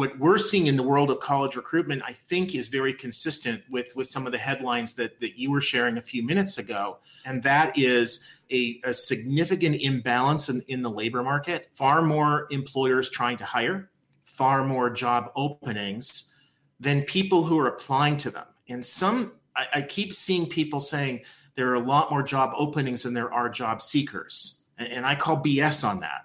what we're seeing in the world of college recruitment, I think, is very consistent with with some of the headlines that that you were sharing a few minutes ago, and that is a, a significant imbalance in, in the labor market. Far more employers trying to hire, far more job openings than people who are applying to them. And some, I, I keep seeing people saying there are a lot more job openings than there are job seekers, and, and I call BS on that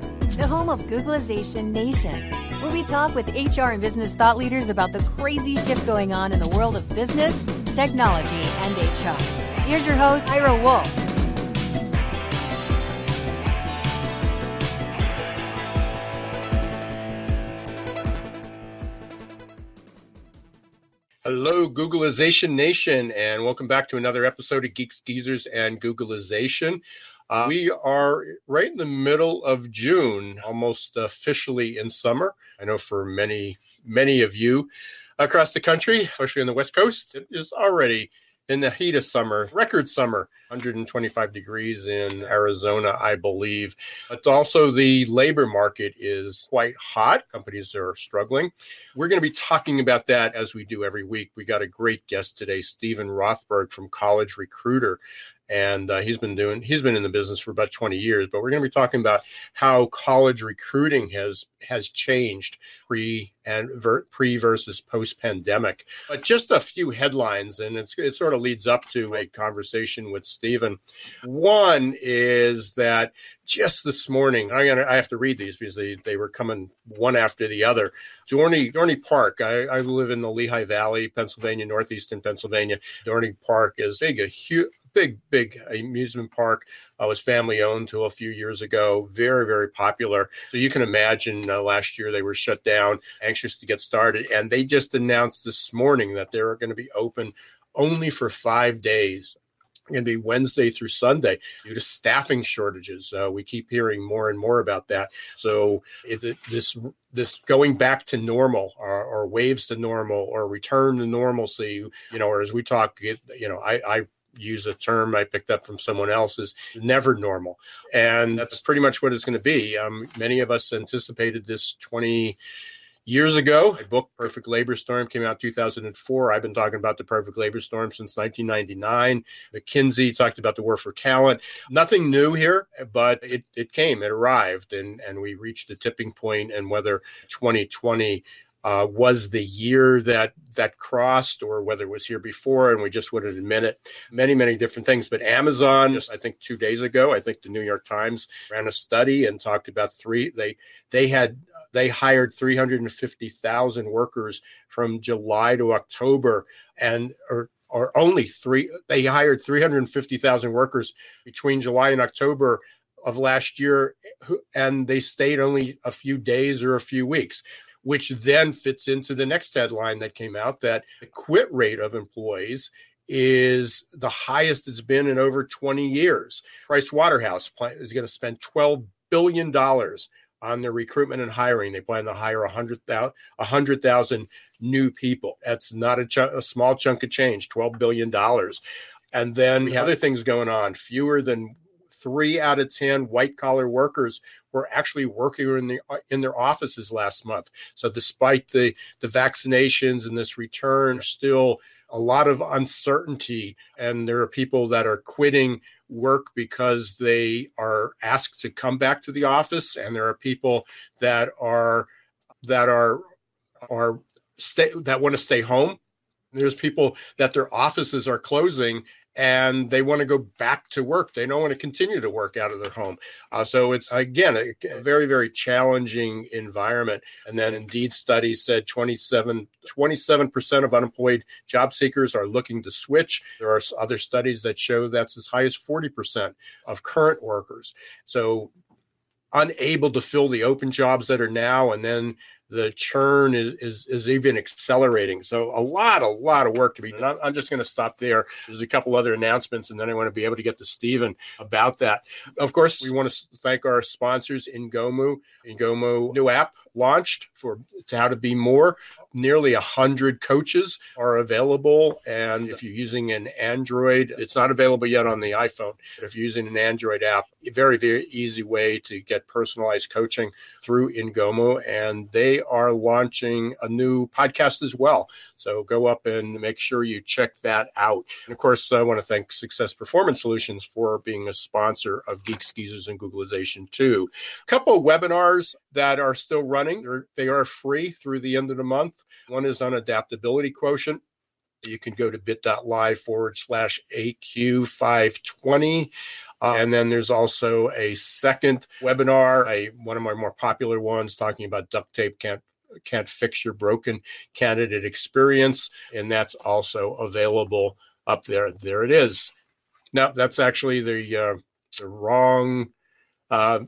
the home of Googlization Nation, where we talk with HR and business thought leaders about the crazy shift going on in the world of business, technology, and HR. Here's your host, Ira Wolfe. Hello, Googlization Nation, and welcome back to another episode of Geeks, Geezers, and Googlization. Uh, we are right in the middle of June, almost officially in summer. I know for many, many of you across the country, especially on the West Coast, it is already in the heat of summer, record summer, 125 degrees in Arizona, I believe. But also the labor market is quite hot. Companies are struggling. We're going to be talking about that as we do every week. We got a great guest today, Steven Rothberg from College Recruiter and uh, he's been doing he's been in the business for about 20 years but we're going to be talking about how college recruiting has has changed pre and ver, pre versus post pandemic but just a few headlines and it sort of leads up to a conversation with Steven one is that just this morning i i have to read these because they, they were coming one after the other Dorney, Dorney Park. I, I, live in the Lehigh Valley, Pennsylvania, northeastern Pennsylvania. Dorney Park is big, a huge, big, big amusement park. Uh, was family owned till a few years ago. Very, very popular. So you can imagine uh, last year they were shut down, anxious to get started. And they just announced this morning that they're going to be open only for five days going to be Wednesday through Sunday due to staffing shortages. Uh, we keep hearing more and more about that. So it, this this going back to normal or, or, waves to normal or return to normalcy, you know, or as we talk, you know, I, I use a term I picked up from someone else is never normal. And that's pretty much what it's going to be. Um, many of us anticipated this 20 years ago. My book, Perfect Labor Storm, came out 2004. I've been talking about the perfect labor storm since 1999. McKinsey talked about the war for talent. Nothing new here, but it, it came, it arrived, and, and we reached a tipping point. And whether 2020 uh, was the year that that crossed or whether it was here before and we just wouldn't admit it. Many many different things but amazon just i think two days ago i think the new york times ran a study and talked about three they they had they hired 350000 workers from july to october and or or only three they hired 350000 workers between july and october of last year and they stayed only a few days or a few weeks which then fits into the next headline that came out that the quit rate of employees is the highest it's been in over 20 years. Price Waterhouse is going to spend $12 billion on their recruitment and hiring. They plan to hire 100,000 100, new people. That's not a, ch- a small chunk of change, $12 billion. And then the other things going on, fewer than three out of 10 white collar workers were actually working in the in their offices last month. So despite the the vaccinations and this return, still a lot of uncertainty, and there are people that are quitting work because they are asked to come back to the office, and there are people that are that are are stay that want to stay home. There's people that their offices are closing and they want to go back to work. They don't want to continue to work out of their home. Uh, so it's again a, very very challenging environment. And then Indeed studies said 27 percent of unemployed job seekers are looking to switch. There are other studies that show that's as high as 40 percent of current workers. So unable to fill the open jobs that are now, and then the churn is, is, is even accelerating. So a lot, a lot of work to be done. I'm, just going to stop there. There's a couple other announcements, and then I want to be able to get to Steven about that. Of course, we want to thank our sponsors, Ngomu. Ngomu new app launched for how to be more nearly 100 coaches are available. And if you're using an Android, it's not available yet on the iPhone. But if you're using an Android app, very, very easy way to get personalized coaching through Ngomu. And they are launching a new podcast as well. So go up and make sure you check that out. And of course, I want to thank Success Performance Solutions for being a sponsor of Geeks Geezers and Googlization too. A couple of webinars that are still running. They're, they are free through the end of the month. One is on adaptability quotient. You can go to bit.ly forward slash AQ520. Uh, and then there's also a second webinar, a one of my more popular ones talking about duct tape can't can't fix your broken candidate experience, and that's also available up there. There it is. Now that's actually the uh, the wrong uh,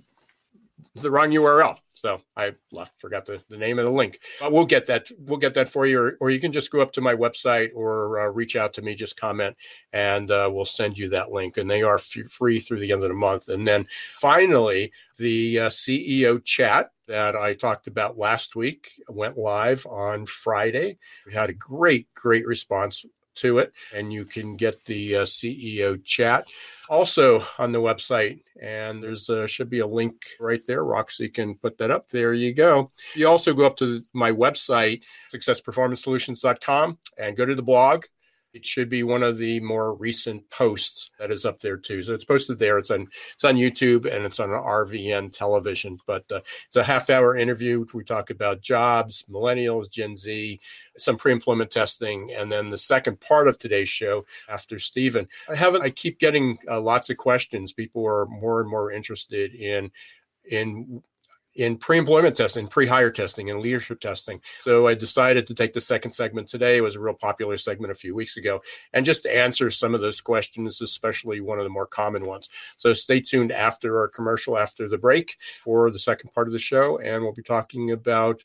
the wrong URL. So I left, forgot the, the name of the link. But we'll get that. We'll get that for you, or, or you can just go up to my website or uh, reach out to me. Just comment, and uh, we'll send you that link. And they are f- free through the end of the month. And then finally, the uh, CEO chat that I talked about last week went live on Friday. We had a great, great response to it, and you can get the uh, CEO chat also on the website. And there's uh, should be a link right there. Roxy can put that up. There you go. You also go up to my website, successperformancesolutions.com, and go to the blog it should be one of the more recent posts that is up there too. So it's posted there. It's on it's on YouTube and it's on RVN television. But uh, it's a half hour interview. We talk about jobs, millennials, Gen Z, some pre-employment testing, and then the second part of today's show after Steven. I haven't. I keep getting uh, lots of questions. People are more and more interested in in in pre-employment testing, pre-hire testing, and leadership testing. So I decided to take the second segment today. It was a real popular segment a few weeks ago, and just answer some of those questions, especially one of the more common ones. So stay tuned after our commercial, after the break, for the second part of the show, and we'll be talking about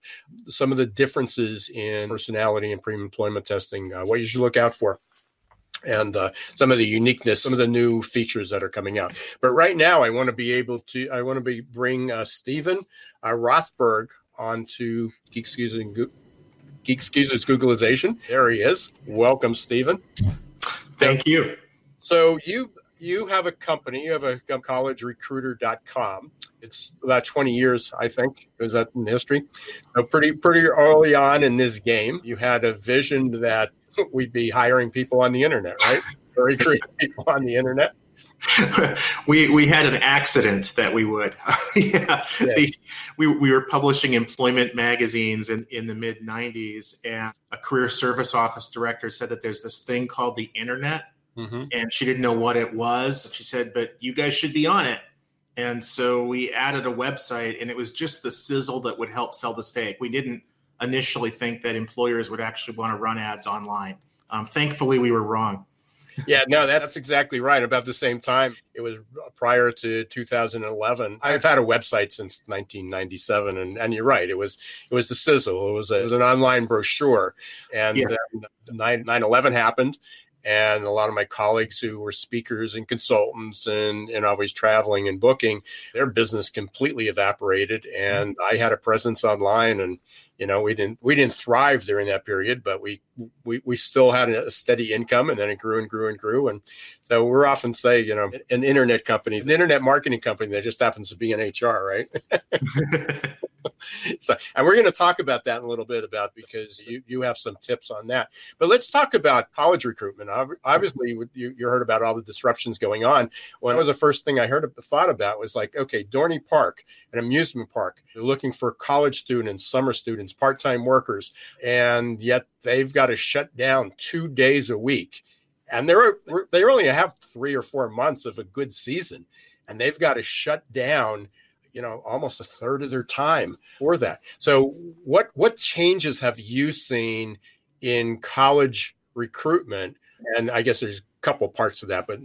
some of the differences in personality and pre-employment testing, uh, what you should look out for and uh, some of the uniqueness, some of the new features that are coming out. But right now, I want to be able to, I want to be bring uh, Steven uh, Rothberg onto Geek Geeks Geek Geezers Googlization. There he is. Welcome, Steven. Thank you. So you you have a company, you have a collegerecruiter.com. It's about 20 years, I think, is that in history. So pretty pretty early on in this game, you had a vision that we'd be hiring people on the internet, right? Very creative people on the internet. we we had an accident that we would. yeah. yeah. The, we, we were publishing employment magazines in, in the mid 90s, and a career service office director said that there's this thing called the internet, mm-hmm. and she didn't know what it was. She said, But you guys should be on it. And so we added a website, and it was just the sizzle that would help sell the steak. We didn't initially think that employers would actually want to run ads online. Um, thankfully, we were wrong. yeah, no, that's exactly right. About the same time, it was prior to 2011. I've had a website since 1997, and, and you're right. It was it was the sizzle. It was a, it was an online brochure, and yeah. then 9 11 happened, and a lot of my colleagues who were speakers and consultants and, and always traveling and booking their business completely evaporated and i had a presence online and you know we didn't we didn't thrive during that period but we we, we still had a steady income and then it grew and grew and grew. And so we're often say you know an internet company an internet marketing company that just happens to be in hr right so, and we're going to talk about that in a little bit about because you, you have some tips on that. But let's talk about college recruitment. Obviously, you, you heard about all the disruptions going on. When was the first thing I heard thought about was like, okay, Dorney Park, an amusement park, they're looking for college students, summer students, part time workers, and yet they've got to shut down two days a week. And they're they only have three or four months of a good season, and they've got to shut down you know almost a third of their time for that. So what what changes have you seen in college recruitment? And i guess there's a couple parts of that but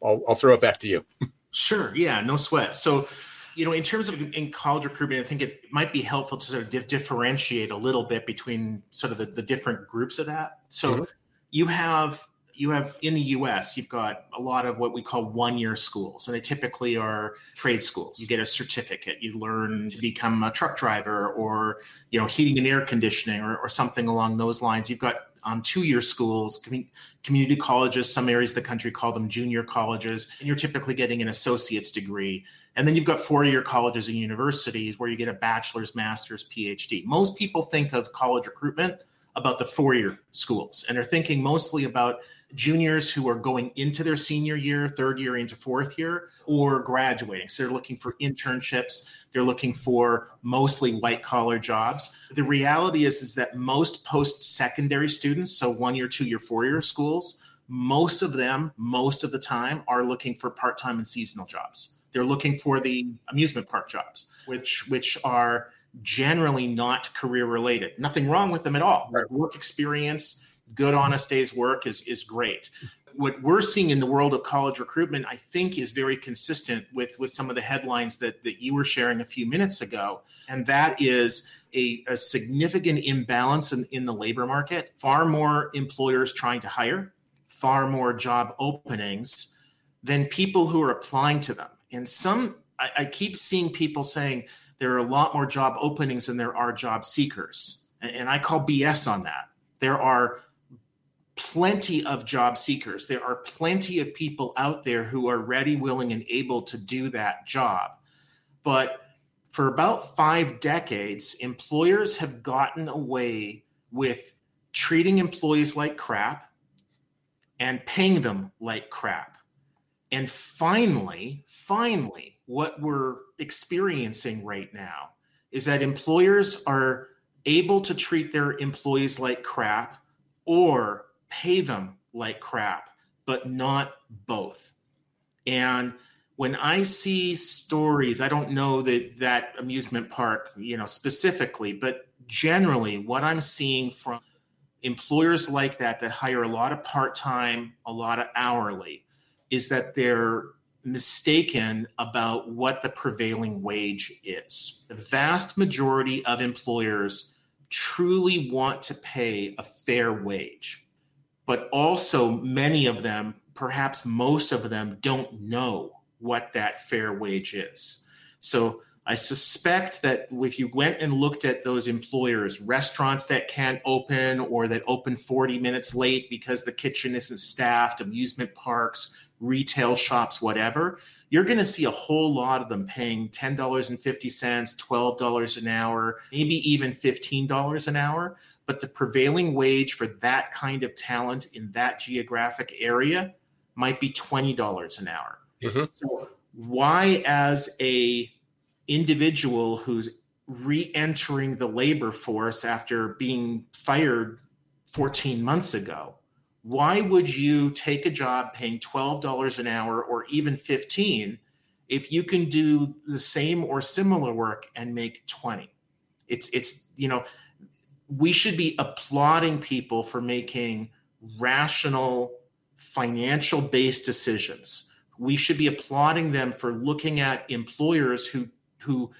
i'll, I'll throw it back to you. Sure. Yeah no sweat. So you know, in terms of in college recruitment, I think it might be helpful to sort of di- differentiate a little bit between sort of the, the different groups of that. So mm-hmm. you have you have in the US, you've got a lot of what we call one year schools, and they typically are trade schools. You get a certificate, you learn to become a truck driver or, you know, heating and air conditioning or, or something along those lines. You've got um, two year schools, community colleges, some areas of the country call them junior colleges, and you're typically getting an associate's degree. And then you've got four year colleges and universities where you get a bachelor's, master's, PhD. Most people think of college recruitment about the four year schools, and they're thinking mostly about juniors who are going into their senior year, third year into fourth year, or graduating. So they're looking for internships. They're looking for mostly white collar jobs. The reality is, is that most post secondary students, so one year, two year, four year schools, most of them, most of the time, are looking for part time and seasonal jobs. They're looking for the amusement park jobs, which which are generally not career related. Nothing wrong with them at all. Right. Work experience, good honest day's work is is great. What we're seeing in the world of college recruitment i think is very consistent with with some of the headlines that that you were sharing a few minutes ago and that is a, a significant imbalance in, in the labor market far more employers trying to hire far more job openings than people who are applying to them. And some I, I keep seeing people saying there are a lot more job openings than there are job seekers and, and i call bs on that. There are plenty of job seekers. There are plenty of people out there who are ready, willing, and able to do that job. But for about five decades, employers have gotten away with treating employees like crap and paying them like crap. And finally, finally, what we're experiencing right now is that employers are able to treat their employees like crap or pay them like crap, but not both. And when I see stories, I don't know that that amusement park, you know, specifically, but generally what I'm seeing from employers like that that hire a lot of part-time, a lot of hourly, is that they're mistaken about what the prevailing wage is. The vast majority of employers truly want to pay a fair wage but also many of them, perhaps most of them, don't know what that fair wage is. So I suspect that if you went and looked at those employers, restaurants that can't open or that open 40 minutes late because the kitchen isn't staffed, amusement parks, retail shops, whatever, you're going to see a whole lot of them paying $10.50, $12 an hour, maybe even $15 an hour but the prevailing wage for that kind of talent in that geographic area might be $20 an hour. Mm-hmm. So why as a individual who's re-entering the labor force after being fired 14 months ago, why would you take a job paying $12 an hour or even 15 if you can do the same or similar work and make 20? It's it's you know we should be applauding people for making rational financial based decisions. We should be applauding them for looking at employers who who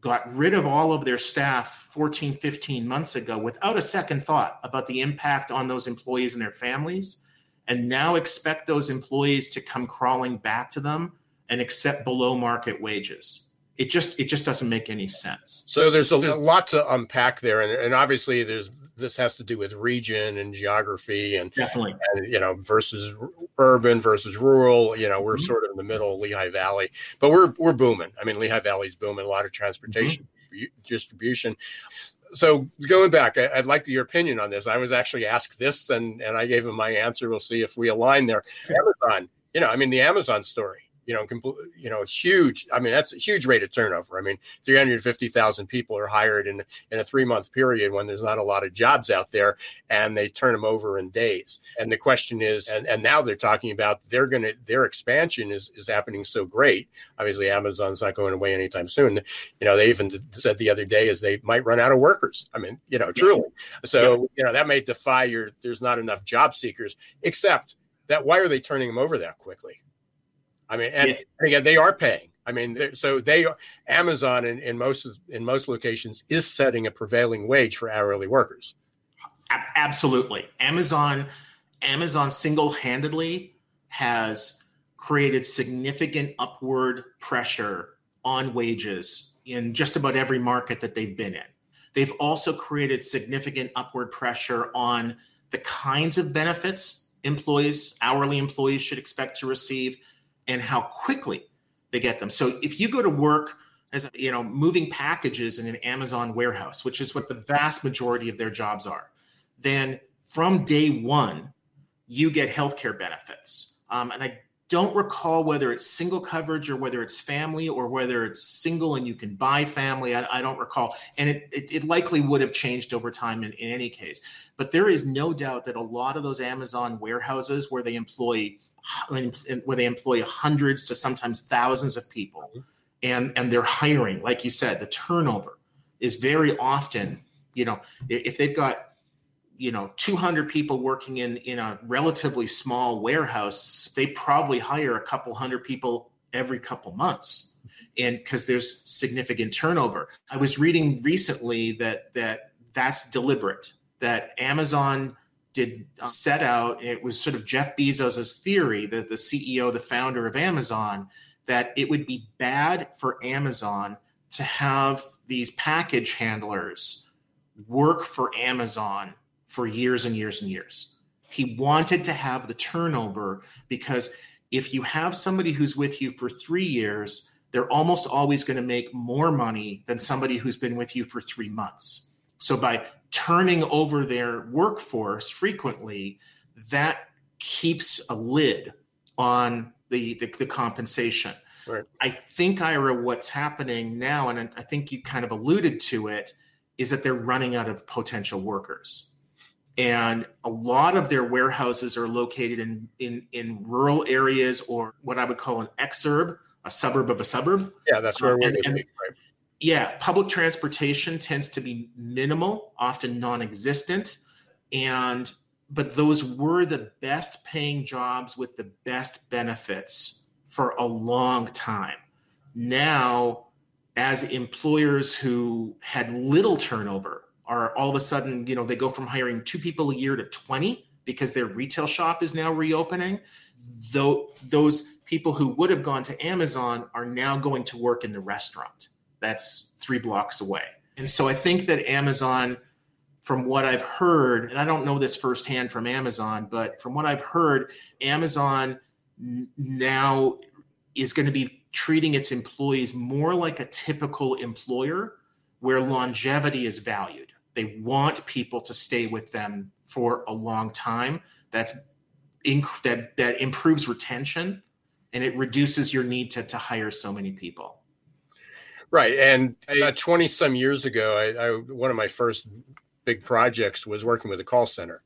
got rid of all of their staff 14 15 months ago without a second thought about the impact on those employees and their families and now expect those employees to come crawling back to them and accept below market wages it just it just doesn't make any sense. So there's a, there's a lot to unpack there, and, and obviously there's this has to do with region and geography and definitely. and, you know versus urban versus rural you know we're mm-hmm. sort of in the middle of lehigh valley but we're we're booming. I mean lehigh valley's booming a lot of transportation mm-hmm. distribution. So going back I, would like your opinion on this. I was actually asked this and and i gave him my answer. We'll see if we align there. Amazon you know i mean the amazon story you know, compl- you know, huge. I mean, that's a huge rate of turnover. I mean, 350,000 people are hired in in a three month period when there's not a lot of jobs out there, and they turn them over in days. And the question is, and, and now they're talking about they're going to their expansion is is happening so great. Obviously, Amazon's not going away anytime soon. You know, they even said the other day is they might run out of workers. I mean, you know, truly. So yeah. you know that may defy your. There's not enough job seekers, except that why are they turning them over that quickly? I mean, and, yeah. again, they are paying. I mean, so they Amazon in, in most in most locations is setting a prevailing wage for hourly workers. Absolutely, Amazon Amazon single handedly has created significant upward pressure on wages in just about every market that they've been in. They've also created significant upward pressure on the kinds of benefits employees, hourly employees should expect to receive and how quickly they get them. So if you go to work as you know moving packages in an Amazon warehouse, which is what the vast majority of their jobs are, then from day one you get healthcare benefits. Um, and I don't recall whether it's single coverage or whether it's family or whether it's single and you can buy family. I, I don't recall. And it, it, it, likely would have changed over time in, in any case. But there is no doubt that a lot of those Amazon warehouses where they employ where they employ hundreds to sometimes thousands of people. And and they're hiring like you said the turnover is very often you know if they've got you know 200 people working in in a relatively small warehouse they probably hire a couple hundred people every couple months. And because there's significant turnover. I was reading recently that that that's deliberate that amazon did set out it was sort of jeff bezos's theory that the ceo the founder of amazon that it would be bad for amazon to have these package handlers work for amazon for years and years and years. He wanted to have the turnover because if you have somebody who's with you for three years, they're almost always going to make more money than somebody who's been with you for three months. So by turning over their workforce frequently, that keeps a lid on the, the, the compensation. Right. I think, Ira, what's happening now, and I think you kind of alluded to it, is that they're running out of potential workers and a lot of their warehouses are located in in in rural areas or what I would call an exurb, a suburb of a suburb. Yeah, that's where uh, we're and, and, right? Yeah, public transportation tends to be minimal, often non-existent, and but those were the best paying jobs with the best benefits for a long time. Now, as employers who had little turnover are all of a sudden, you know, they go from hiring two people a year to 20 because their retail shop is now reopening. Though those people who would have gone to Amazon are now going to work in the restaurant. That's three blocks away. And so I think that Amazon, from what I've heard, and I don't know this firsthand from Amazon, but from what I've heard, Amazon now is going to be treating its employees more like a typical employer where longevity is valued. They want people to stay with them for a long time. That's inc- that that improves retention and it reduces your need to to hire so many people. Right, and about twenty some years ago, I, I, one of my first big projects was working with a call center,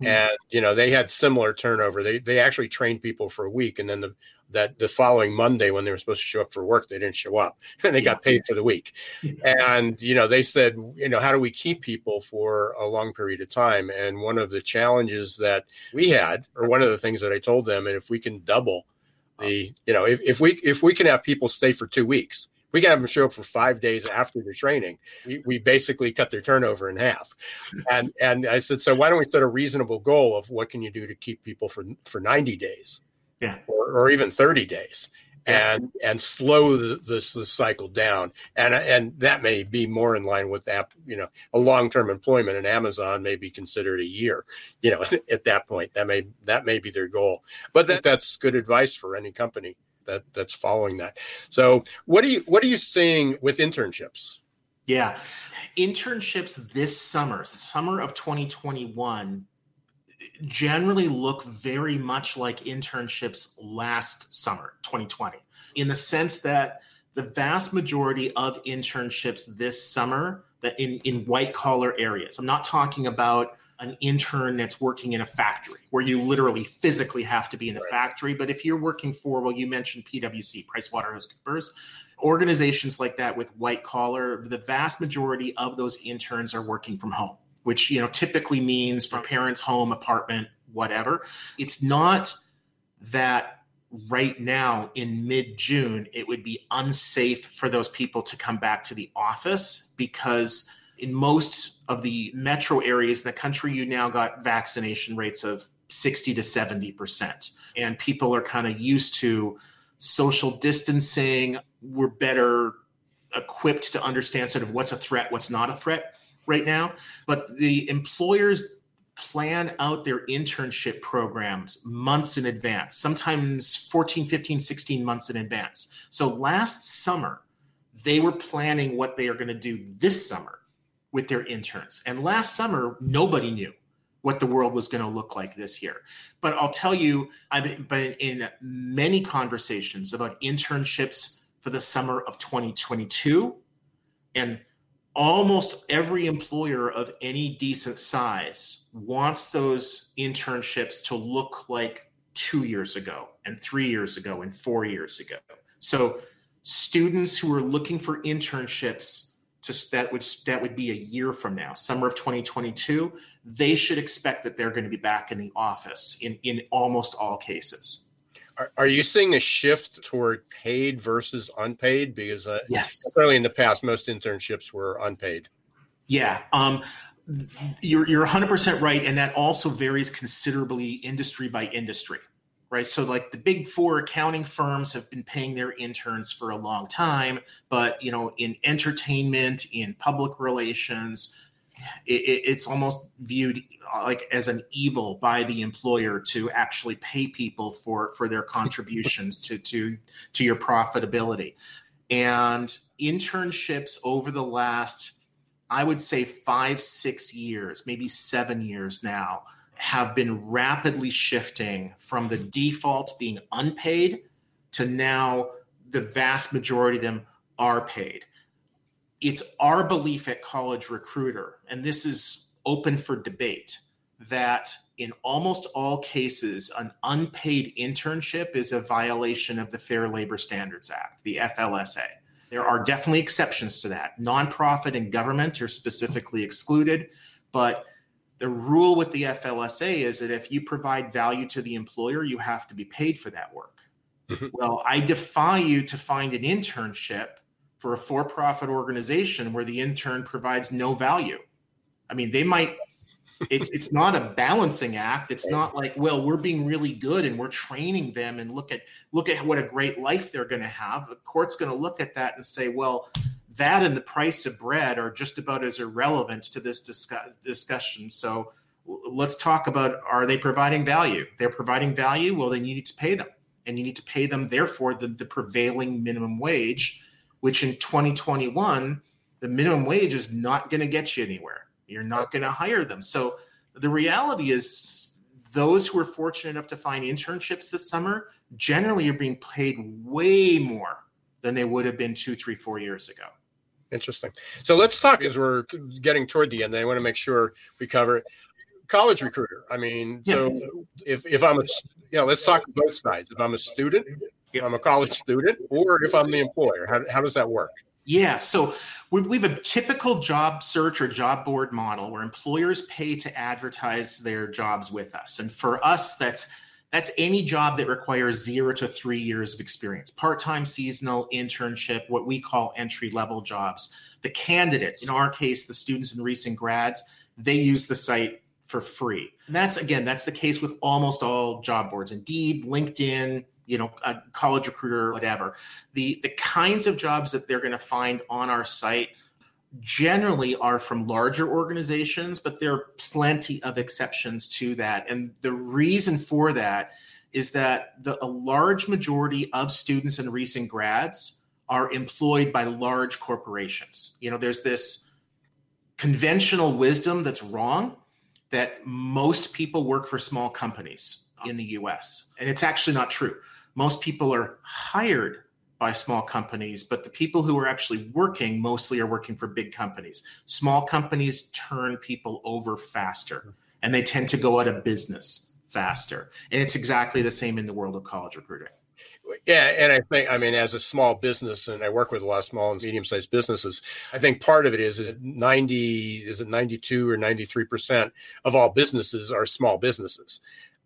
mm-hmm. and you know they had similar turnover. They they actually trained people for a week, and then the that the following Monday when they were supposed to show up for work, they didn't show up and they got paid for the week. And, you know, they said, you know, how do we keep people for a long period of time? And one of the challenges that we had, or one of the things that I told them, and if we can double the, you know, if, if we if we can have people stay for two weeks, we can have them show up for five days after their training. We, we basically cut their turnover in half. And and I said, so why don't we set a reasonable goal of what can you do to keep people for for 90 days? yeah, or, or even 30 days and and slow the, this the cycle down and and that may be more in line with that you know a long-term employment in amazon may be considered a year you know at that point that may that may be their goal but that, that's good advice for any company that that's following that so what are you what are you seeing with internships yeah internships this summer summer of 2021 generally look very much like internships last summer, 2020, in the sense that the vast majority of internships this summer that in, in white collar areas. I'm not talking about an intern that's working in a factory where you literally physically have to be in a right. factory. But if you're working for, well, you mentioned PwC, Price Waterhouse PricewaterhouseCoopers, organizations like that with white collar, the vast majority of those interns are working from home which you know typically means from parents' home, apartment, whatever. It's not that right now in mid June, it would be unsafe for those people to come back to the office because in most of the metro areas in the country, you now got vaccination rates of 60 to 70%. And people are kind of used to social distancing. We're better equipped to understand sort of what's a threat, what's not a threat right now. But the employers plan out their internship programs months in advance, sometimes 14, 15, 16 months in advance. So last summer, they were planning what they are going to do this summer with their interns. And last summer, nobody knew what the world was going to look like this year. But I'll tell you, I've been in many conversations about internships for the summer of 2022. And almost every employer of any decent size wants those internships to look like two years ago and three years ago and four years ago. So students who are looking for internships to that would that would be a year from now, summer of 2022, they should expect that they're going to be back in the office in in almost all cases. Are, are you seeing a shift toward paid versus unpaid? Because uh, yes, clearly in the past, most internships were unpaid. Yeah, um, you're you're 100 percent right, and that also varies considerably industry by industry, right? So like the big four accounting firms have been paying their interns for a long time, but you know in entertainment, in public relations, it, it's almost viewed uh, like as an evil by the employer to actually pay people for for their contributions to to to your profitability and internships over the last i would say 5 6 years maybe 7 years now have been rapidly shifting from the default being unpaid to now the vast majority of them are paid it's our belief at College Recruiter, and this is open for debate, that in almost all cases, an unpaid internship is a violation of the Fair Labor Standards Act, the FLSA. There are definitely exceptions to that. Nonprofit and government are specifically excluded, but the rule with the FLSA is that if you provide value to the employer, you have to be paid for that work. Mm-hmm. Well, I defy you to find an internship for a for-profit organization where the intern provides no value. I mean, they might it's it's not a balancing act. It's not like, well, we're being really good and we're training them and look at look at what a great life they're going to have. The court's going to look at that and say, well, that and the price of bread are just about as irrelevant to this discuss- discussion. So let's talk about are they providing value? They're providing value. Well, then you need to pay them, and you need to pay them therefore the, the prevailing minimum wage which in 2021, the minimum wage is not going to get you anywhere. You're not going to hire them. So the reality is, those who are fortunate enough to find internships this summer generally are being paid way more than they would have been two, three, four years ago. Interesting. So let's talk as we're getting toward the end. I want to make sure we cover it. College recruiter. I mean, yeah. so if, if I'm a, you know, let's talk both sides. If I'm a student, if I'm a college student or if I'm the employer? How, how does that work? Yeah, so we, we have a typical job search or job board model where employers pay to advertise their jobs with us, and for us, that's that's any job that requires zero to three years of experience, part-time, seasonal, internship, what we call entry-level jobs. The candidates, in our case, the students and recent grads, they use the site for free. And that's again, that's the case with almost all job boards. Indeed, LinkedIn, you know, a college recruiter whatever. The the kinds of jobs that they're going to find on our site generally are from larger organizations, but there are plenty of exceptions to that. And the reason for that is that the, a large majority of students and recent grads are employed by large corporations. You know, there's this conventional wisdom that's wrong that most people work for small companies in the US. And it's actually not true most people are hired by small companies, but the people who are actually working mostly are working for big companies. Small companies turn people over faster and they tend to go out of business faster. And it's exactly the same in the world of college recruiting. Yeah, and I think I mean as a small business, and I work with a lot of small and medium sized businesses. I think part of it is is ninety is it ninety two or ninety three percent of all businesses are small businesses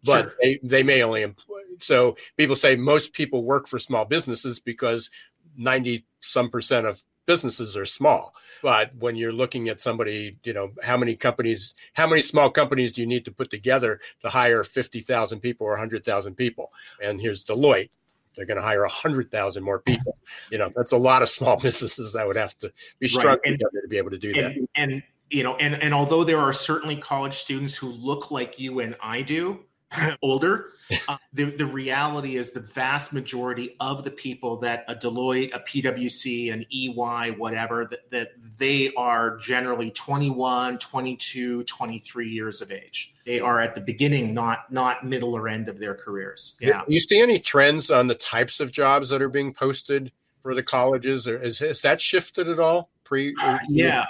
but Sure. they, they may only employ. So people say most people work for small businesses because 90 some percent of businesses are small. But when you're looking at somebody, you know, how many companies, how many small companies do you need to put together to hire 50,000 people or 100,000 people? And here's Deloitte. They're going to hire 100,000 more people. You know, that's a lot of small businesses that would have to be strung Right. Together to be able to do that. and, and you know and and although there are certainly college students who look like you and i do older. Uh, the, the reality is the vast majority of the people that a deloitte a pwc an ey whatever that, that they are generally 21 22 23 years of age. They are at the beginning not not middle or end of their careers. Yeah. You see any trends on the types of jobs that are being posted for the colleges, or is, has that shifted at all? Pre, yeah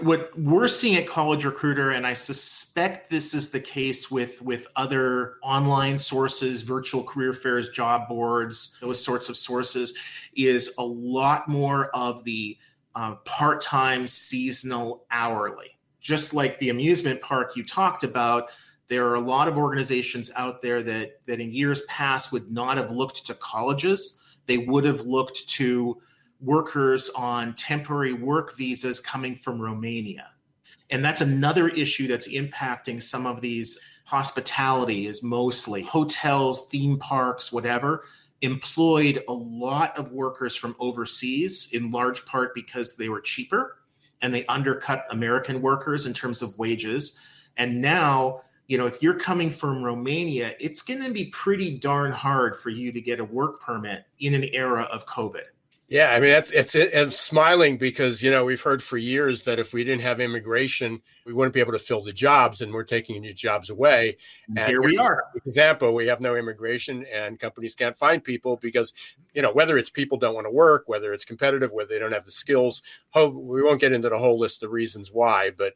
what we're seeing at college recruiter and i suspect this is the case with with other online sources virtual career fairs job boards those sorts of sources is a lot more of the uh, part-time seasonal hourly. Just like the amusement park you talked about there are a lot of organizations out there that that in years past would not have looked to colleges. They would have looked to workers on temporary work visas coming from Romania. And that's another issue that's impacting some of these hospitality is mostly hotels, theme parks, whatever employed a lot of workers from overseas in large part because they were cheaper and they undercut American workers in terms of wages. And now, you know, if you're coming from Romania, it's going to be pretty darn hard for you to get a work permit in an era of COVID. Yeah, I mean, it's, it's it's smiling because you know we've heard for years that if we didn't have immigration, we wouldn't be able to fill the jobs, and we're taking the jobs away. And Here we are. Example: We have no immigration, and companies can't find people because you know whether it's people don't want to work, whether it's competitive, whether they don't have the skills. Ho- We won't get into the whole list of reasons why, but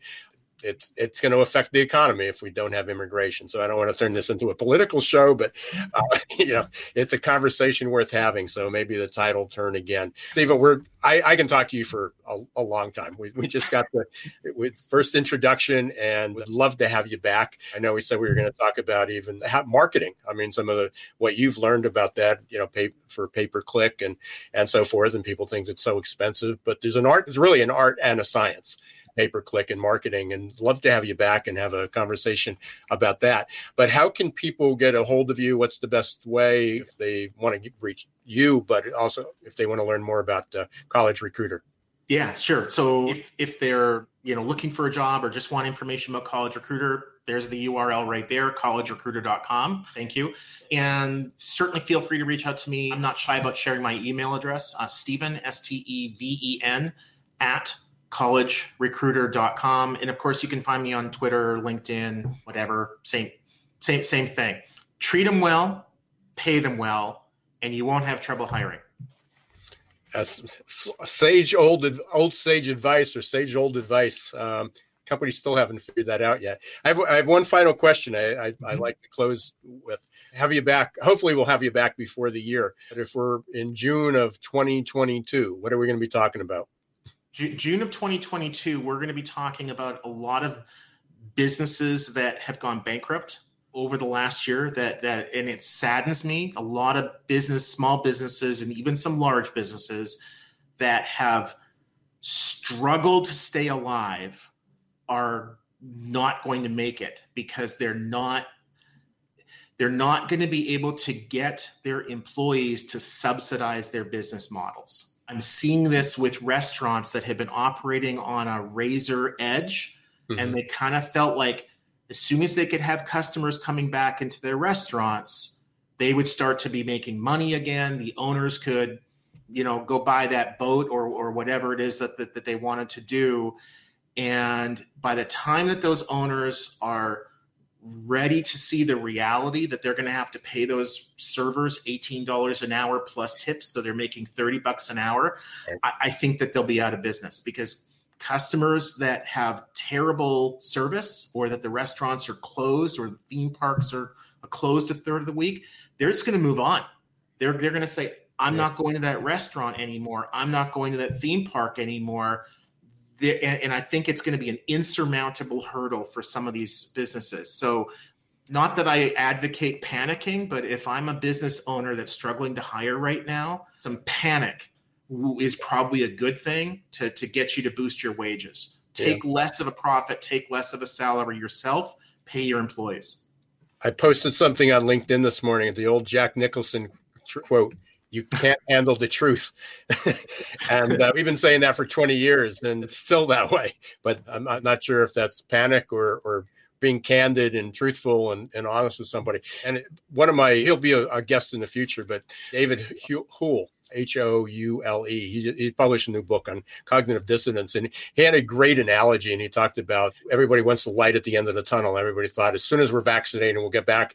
it's it's going to affect the economy if we don't have immigration. So I don't want to turn this into a political show, but uh, you know it's a conversation worth having. So maybe the title turn again, Steven. We're I, I can talk to you for a, a long time. We, we just got the first introduction, and would love to have you back. I know we said we were going to talk about even how, marketing. I mean, some of the what you've learned about that, you know, pay for pay per click and and so forth. And people think it's so expensive, but there's an art. It's really an art and a science pay per click and marketing and love to have you back and have a conversation about that. But how can people get a hold of you? What's the best way if they want to reach you, but also if they want to learn more about uh, College Recruiter? Yeah, sure. So if if they're you know looking for a job or just want information about College Recruiter, there's the URL right there, collegerecruiter.com. Thank you. And certainly feel free to reach out to me. I'm not shy about sharing my email address, uh, Steven, S T E V E N, at collegerecruiter.com. And of course, you can find me on Twitter, LinkedIn, whatever. Same, same, same thing. Treat them well, pay them well, and you won't have trouble hiring. That's sage old old sage advice or sage old advice. Um, companies still haven't figured that out yet. I have, I have one final question. I, I, I like to close with have you back. Hopefully, we'll have you back before the year. But if we're in June of 2022, what are we going to be talking about? Ju- June of 2022, we're going to be talking about a lot of businesses that have gone bankrupt over the last year that that and it saddens me. A lot of business small businesses and even some large businesses that have struggled to stay alive are not going to make it because they're not they're not going to be able to get their employees to subsidize their business models I'm seeing this with restaurants that have been operating on a razor edge, mm-hmm. and they kind of felt like as soon as they could have customers coming back into their restaurants, they would start to be making money again. The owners could, you know, go buy that boat or or whatever it is that, that, that they wanted to do. And by the time that those owners are ready to see the reality that they're going to have to pay those servers $18 an hour plus tips so they're making 30 bucks an hour I, I, think that they'll be out of business because customers that have terrible service or that the restaurants are closed or the theme parks are closed a third of the week they're just going to move on. They're, they're going to say i'm yeah. not going to that restaurant anymore. I'm not going to that theme park anymore and, I think it's going to be an insurmountable hurdle for some of these businesses. So not that I advocate panicking, but if I'm a business owner that's struggling to hire right now, some panic is probably a good thing to, to get you to boost your wages. Take yeah. less of a profit, take less of a salary yourself, pay your employees. I posted something on LinkedIn this morning, the old Jack Nicholson tr- quote you can't handle the truth. and uh, we've been saying that for 20 years and it's still that way. But I'm not, not sure if that's panic or, or being candid and truthful and, and honest with somebody. And one of my, he'll be a, a, guest in the future, but David Houle H O U L E. He, he published a new book on cognitive dissonance, and he had a great analogy. And he talked about everybody wants the light at the end of the tunnel. Everybody thought as soon as we're vaccinated, we'll get back.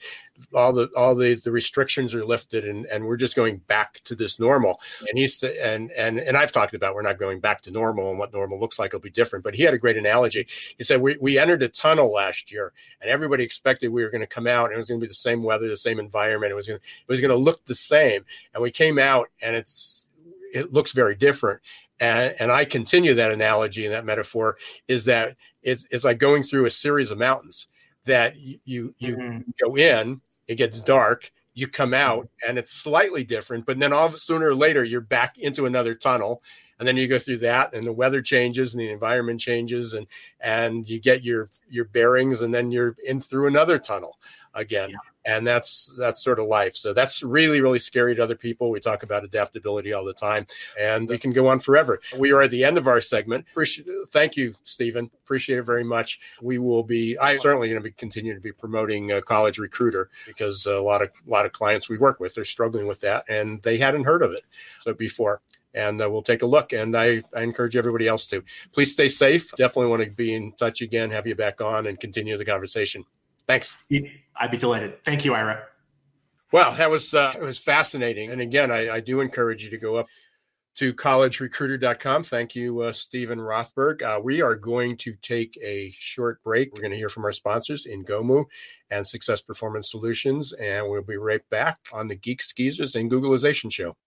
All the all the, the restrictions are lifted, and, and we're just going back to this normal. And he's and and and I've talked about we're not going back to normal, and what normal looks like will be different. But he had a great analogy. He said we we entered a tunnel last year, and everybody expected we were going to come out, and it was going to be the same weather, the same environment. It was going it was going to look the same, and we came out, and it's it looks very different. And, and I continue that analogy and that metaphor is that it's, it's like going through a series of mountains that you you, you mm-hmm. go in, it gets dark, you come out, and it's slightly different. But then all of sooner or later, you're back into another tunnel, and then you go through that, and the weather changes, and the environment changes, and and you get your your bearings, and then you're in through another tunnel again. Yeah and that's that's sort of life so that's really really scary to other people we talk about adaptability all the time and we can go on forever we are at the end of our segment appreciate thank you steven appreciate it very much we will be i certainly going to be continuing to be promoting a college recruiter because a lot of a lot of clients we work with they're struggling with that and they hadn't heard of it so before and uh, we'll take a look. And I, I encourage everybody else to please stay safe. Definitely want to be in touch again, have you back on, and continue the conversation. Thanks. I'd be delighted. Thank you, Ira. Well, that was uh, it was fascinating. And again, I, I do encourage you to go up to collegerecruiter.com. Thank you, uh, Steven Rothberg. Uh, we are going to take a short break. We're going to hear from our sponsors Ngomu and Success Performance Solutions, and we'll be right back on the Geeks Geezers and Googlization show.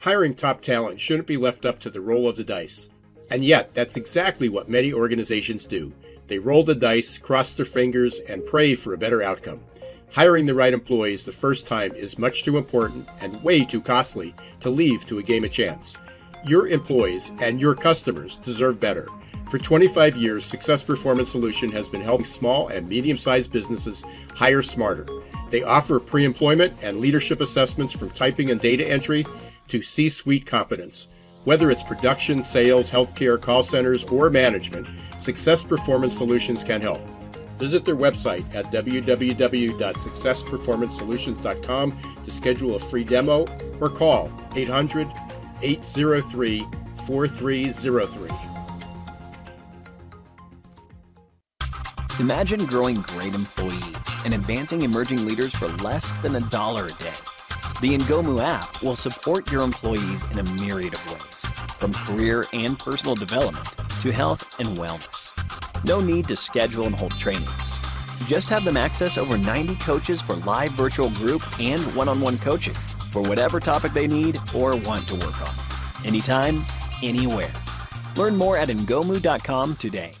Hiring top talent shouldn't be left up to the roll of the dice. And yet, that's exactly what many organizations do. They roll the dice, cross their fingers, and pray for a better outcome. Hiring the right employees the first time is much too important and way too costly to leave to a game of chance. Your employees and your customers deserve better. For 25 years, Success Performance Solution has been helping small and medium sized businesses hire smarter. They offer pre employment and leadership assessments from typing and data entry to C suite competence. Whether it's production, sales, healthcare, call centers, or management, Success Performance Solutions can help. Visit their website at www.successperformancesolutions.com to schedule a free demo or call 800 803 4303. Imagine growing great employees and advancing emerging leaders for less than a dollar a day. The Ngomu app will support your employees in a myriad of ways, from career and personal development to health and wellness. No need to schedule and hold trainings. Just have them access over 90 coaches for live virtual group and one on one coaching for whatever topic they need or want to work on. Anytime, anywhere. Learn more at ngomu.com today.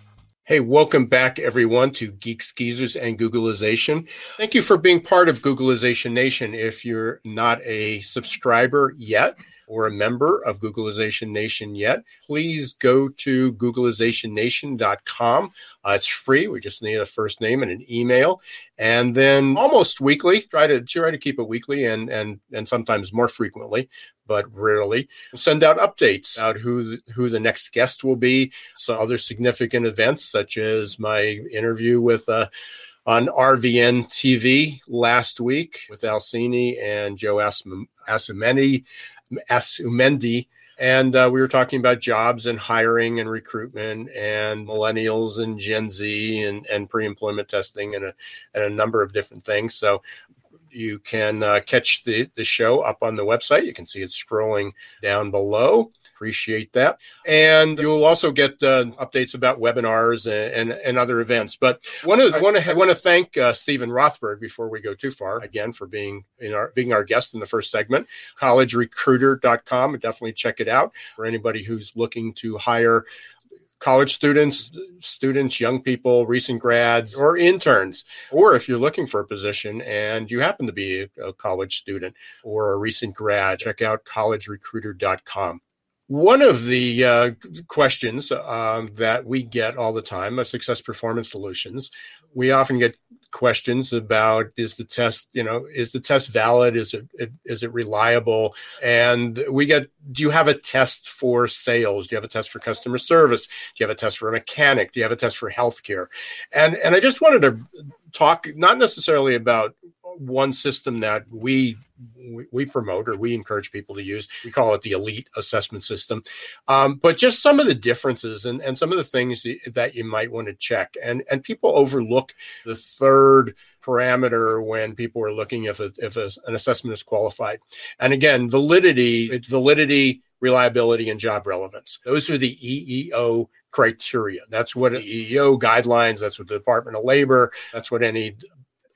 Hey, welcome back, everyone, to Geeks Geezers and Googlization. Thank you for being part of Googlization Nation. If you're not a subscriber yet, or a member of Googlization Nation yet, please go to googleizationnation.com. Uh, it's free. We just need a first name and an email, and then almost weekly. Try to try to keep it weekly, and and and sometimes more frequently, but rarely. Send out updates about who who the next guest will be. Some other significant events, such as my interview with. Uh, on RVN TV last week with Alcini and Joe Asumendi. And uh, we were talking about jobs and hiring and recruitment and millennials and Gen Z and, and pre employment testing and a, and a number of different things. So you can uh, catch the, the show up on the website. You can see it scrolling down below. Appreciate that. And you'll also get uh, updates about webinars and, and, and, other events. But want to want to want to thank uh, Steven Rothberg before we go too far again for being in our being our guest in the first segment. CollegeRecruiter.com. Definitely check it out for anybody who's looking to hire college students, students, young people, recent grads, or interns, or if you're looking for a position and you happen to be a college student or a recent grad, check out collegerecruiter.com. One of the uh, questions um, that we get all the time at Success Performance Solutions, we often get questions about is the test you know is the test valid? Is it is it reliable? And we get do you have a test for sales? Do you have a test for customer service? Do you have a test for a mechanic? Do you have a test for healthcare? And and i just wanted to talk not necessarily about one system that we we, promote or we encourage people to use. We call it the elite assessment system. Um, but just some of the differences and, and some of the things that you might want to check. And, and people overlook the third parameter when people are looking if, a, if a, an assessment is qualified. And again, validity, validity, reliability, and job relevance. Those are the EEO criteria. That's what EEO guidelines, that's what the Department of Labor, that's what any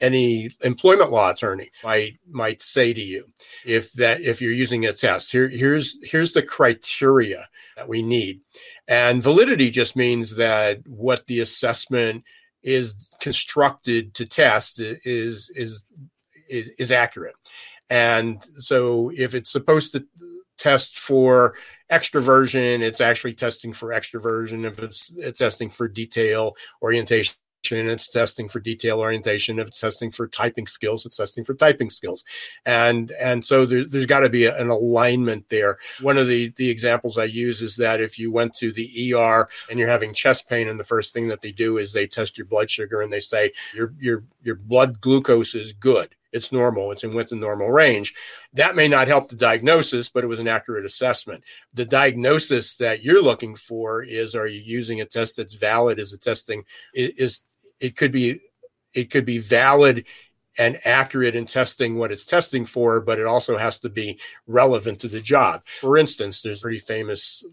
any employment law attorney might might say to you. If that if you're using a test here here's here's the criteria that we need. And validity just means that what the assessment is constructed to test is is is, is accurate. And so if it's supposed to test for extroversion it's actually testing for extroversion if it's, it's testing for detail orientation it's testing for detail orientation if it's testing for typing skills it's testing for typing skills. And and so there, has got to be a, an alignment there. One of the the examples i use is that if you went to the er and you're having chest pain and the first thing that they do is they test your blood sugar and they say your your your blood glucose is good it's normal, it's in within normal range. That may not help the diagnosis, but it was an accurate assessment. The diagnosis that you're looking for is are you using a test that's valid? Is the testing is it could be it could be valid and accurate in testing what it's testing for, but it also has to be relevant to the job. For instance, there's a pretty famous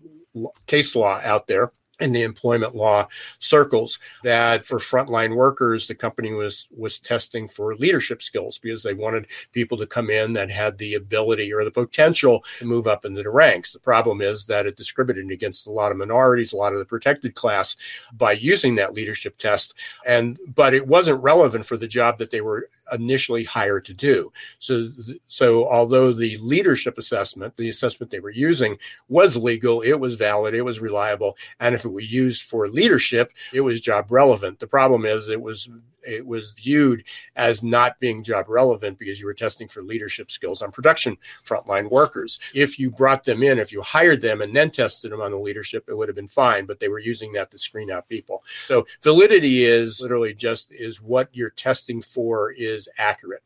case law out there in the employment law circles that for frontline workers the company was was testing for leadership skills because they wanted people to come in that had the ability or the potential to move up into the ranks. The problem is that it discriminated against a lot of minorities a lot of the protected class by using that leadership test. And but it wasn't relevant for the job that they were initially hired to do. So, so although the leadership assessment, the assessment they were using, was legal, it was valid, it was reliable, and if it was used for leadership, it was job relevant. The problem is it was it was viewed as not being job relevant because you were testing for leadership skills on production frontline workers. If you brought them in, if you hired them and then tested them on the leadership, it would have been fine, but they were using that to screen out people. So validity is literally just is what you're testing for is accurate.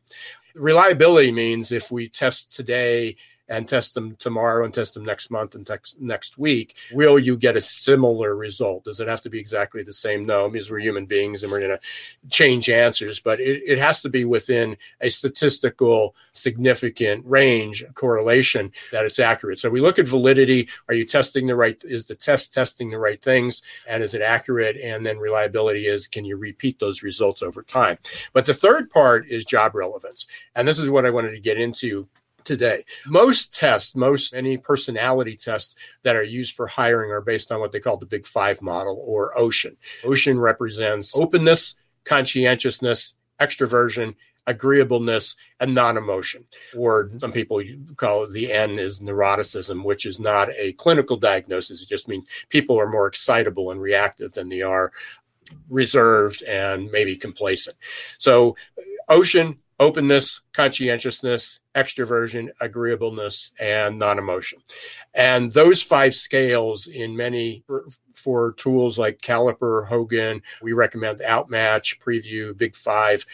Reliability means if we test today and test them tomorrow and test them next month and text next week, will you get a similar result? Does it have to be exactly the same? No, because we're human beings and we're going to change answers, but it, it has to be within a statistical significant range correlation that it's accurate. So we look at validity. Are you testing the right? Is the test testing the right things? And is it accurate? And then reliability is can you repeat those results over time? But the third part is job relevance. And this is what I wanted to get into today. Most tests, most any personality tests that are used for hiring are based on what they call the Big Five model or OCEAN. OCEAN represents openness, conscientiousness, extroversion, agreeableness, and non emotion. Or some people call it the N is neuroticism, which is not a clinical diagnosis. It just means people are more excitable and reactive than they are reserved and maybe complacent. So, OCEAN openness, conscientiousness, extroversion, agreeableness, and non emotion. And those five scales in many for, for, tools like Caliper, Hogan, we recommend Outmatch, Preview, Big Five.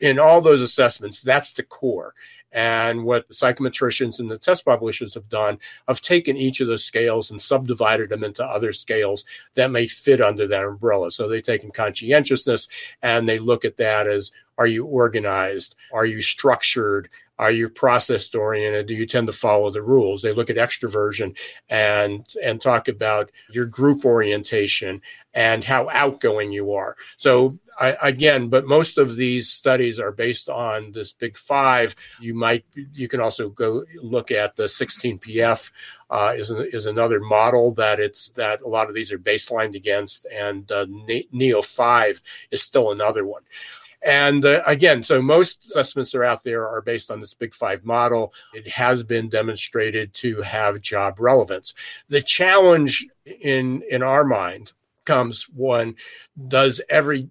In all those assessments, that's the core. And what the psychometricians and the test publishers have done, have taken each of those scales and subdivided them into other scales that may fit under that umbrella. So they've taken conscientiousness and they look at that as are you organized? Are you structured? Are you process oriented? Do you tend to follow the rules? They look at extroversion and and talk about your group orientation and how outgoing you are. So I, again, but most of these studies are based on this big five. You might you can also go look at the 16PF uh, is an, is another model that it's that a lot of these are baselined against, and uh, Neo five is still another one. And uh, again, so most assessments that are out there are based on this Big Five model. It has been demonstrated to have job relevance. The challenge in in our mind comes one does every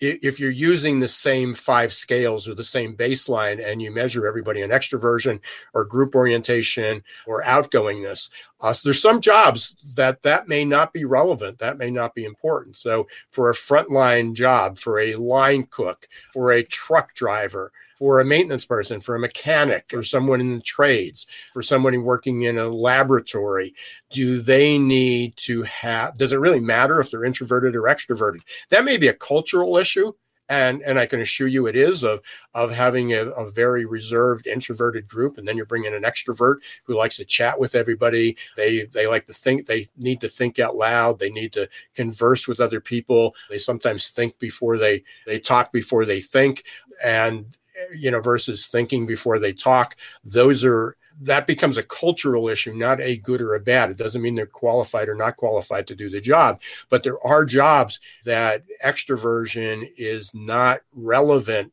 if you're using the same five scales or the same baseline and you measure everybody in extroversion or group orientation or outgoingness uh, there's some jobs that that may not be relevant that may not be important. So for a frontline job for a line cook for a truck driver for a maintenance person, for a mechanic, or someone in the trades, for someone working in a laboratory? Do they need to have, does it really matter if they're introverted or extroverted? That may be a cultural issue. And, and I can assure you it is of, of having a, a very reserved introverted group. And then you bring in an extrovert who likes to chat with everybody. They, they like to think, they need to think out loud. They need to converse with other people. They sometimes think before they, they talk before they think. And you know, versus thinking before they talk. Those are that becomes a cultural issue, not a good or a bad. It doesn't mean they're qualified or not qualified to do the job, but there are jobs that extroversion is not relevant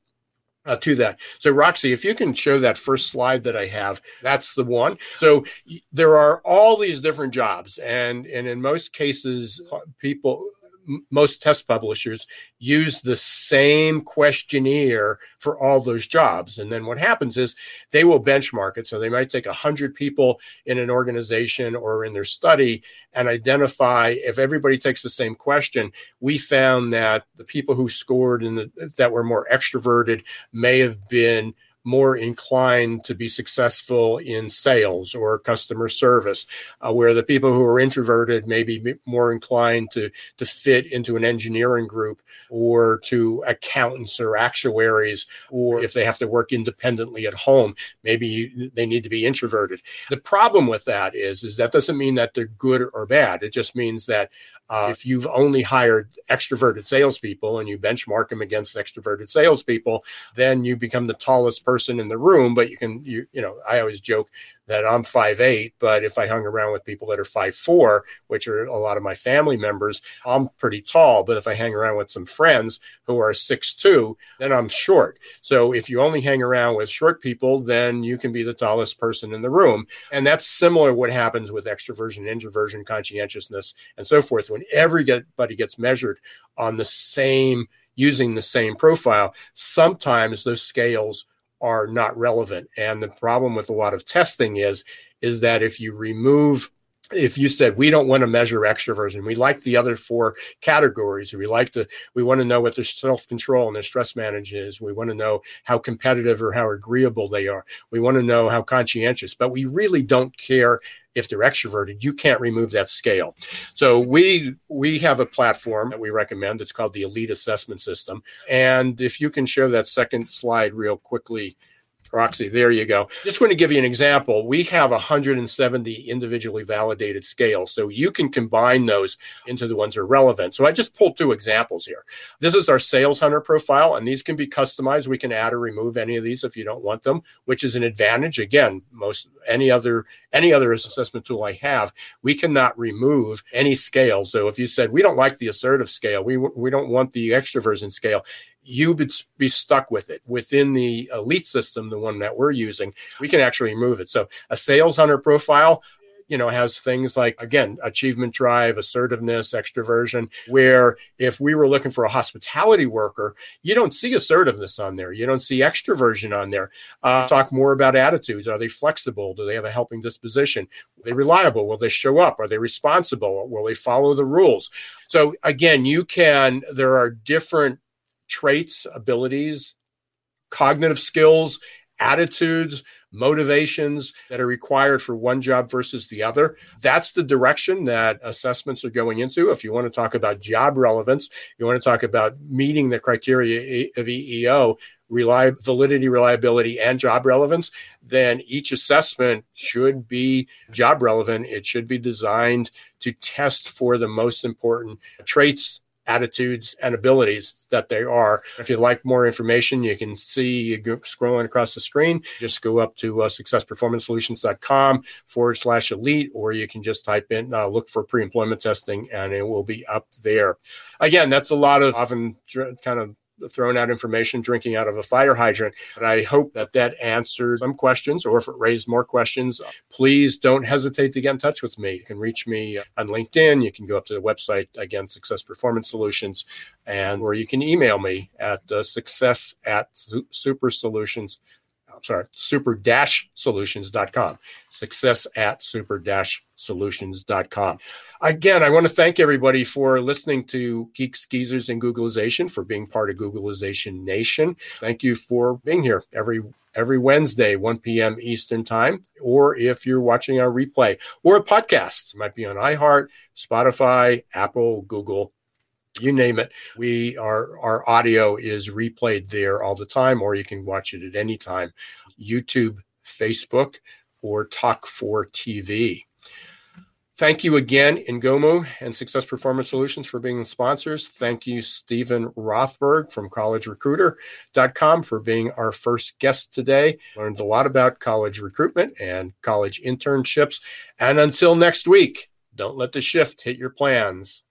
uh, to that. So, Roxy, if you can show that first slide that I have, that's the one. So, there are all these different jobs, and and in most cases, people most test publishers use the same questionnaire for all those jobs. And then what happens is they will benchmark it. So they might take 100 people in an organization or in their study and identify if everybody takes the same question. We found that the people who scored the, that were more extroverted may have been more inclined to be successful in sales or customer service, uh, where the people who are introverted may be more inclined to, to fit into an engineering group or to accountants or actuaries, or if they have to work independently at home, maybe they need to be introverted. The problem with that is, is that doesn't mean that they're good or bad. It just means that uh, if you've only hired extroverted salespeople and you benchmark them against extroverted salespeople, then you become the tallest person in the room. But you can, you, you know, I always joke that I'm five eight, but if I hung around with people that are five four, which are a lot of my family members, I'm pretty tall. But if I hang around with some friends who are six two, then I'm short. So if you only hang around with short people, then you can be the tallest person in the room. And that's similar what happens with extroversion, introversion, conscientiousness, and so forth. When everybody gets measured on the same using the same profile, sometimes those scales are not relevant. And the problem with a lot of testing is is that if you remove if you said we don't want to measure extroversion we like the other four categories we like to we want to know what their self-control and their stress management is we want to know how competitive or how agreeable they are we want to know how conscientious but we really don't care if they're extroverted, you can't remove that scale. So we we have a platform that we recommend. It's called the Elite Assessment System. And if you can show that second slide real quickly, Roxy, there you go. Just want to give you an example. We have 170 individually validated scales, so you can combine those into the ones that are relevant. So I just pulled two examples here. This is our sales hunter profile, and these can be customized. We can add or remove any of these if you don't want them, which is an advantage. Again, most any other any other assessment tool I have, we cannot remove any scale. So if you said we don't like the assertive scale, we we don't want the extroversion scale, you would be stuck with it within the elite system, the one that we're using. We can actually remove it. So a sales hunter profile, you know, has things like, again, achievement drive, assertiveness, extroversion, where if we were looking for a hospitality worker, you don't see assertiveness on there. You don't see extroversion on there. Uh, talk more about attitudes. Are they flexible? Do they have a helping disposition? Are they reliable? Will they show up? Are they responsible? Will they follow the rules? So again, you can, there are different traits, abilities, cognitive skills, attitudes, motivations that are required for one job versus the other. That's the direction that assessments are going into. If you want to talk about job relevance, you want to talk about meeting the criteria of EEO, validity, reliability, and job relevance, then each assessment should be job relevant. It should be designed to test for the most important traits attitudes and abilities that they are. If you'd like more information, you can see scrolling across the screen. Just go up to uh, successperformancesolutions.com forward slash elite, or you can just type in, uh, look for pre employment testing, and it will be up there. Again, that's a lot of often kind of throwing out information, drinking out of a fire hydrant. But I hope that that answers some questions, or if it raised more questions, please don't hesitate to get in touch with me. You can reach me on LinkedIn. You can go up to the website again, Success Performance Solutions, and or you can email me at uh, success at super solutions. I'm sorry, super solutions.com. Success at super dash solutions.com. Again, I want to thank everybody for listening to Geeks Geezers and Googlization for being part of Googlization Nation. Thank you for being here every every Wednesday, 1 p.m. Eastern Time, or if you're watching our replay or a podcast, it might be on iHeart, Spotify, Apple, Google, you name it. We our our audio is replayed there all the time, or you can watch it at any time. YouTube, Facebook, or Talk for TV. Thank you again, Ngomu and Success Performance Solutions for being sponsors. Thank you, Steven Rothberg from collegerecruiter.com for being our first guest today. Learned a lot about college recruitment and college internships. And until next week, don't let the shift hit your plans.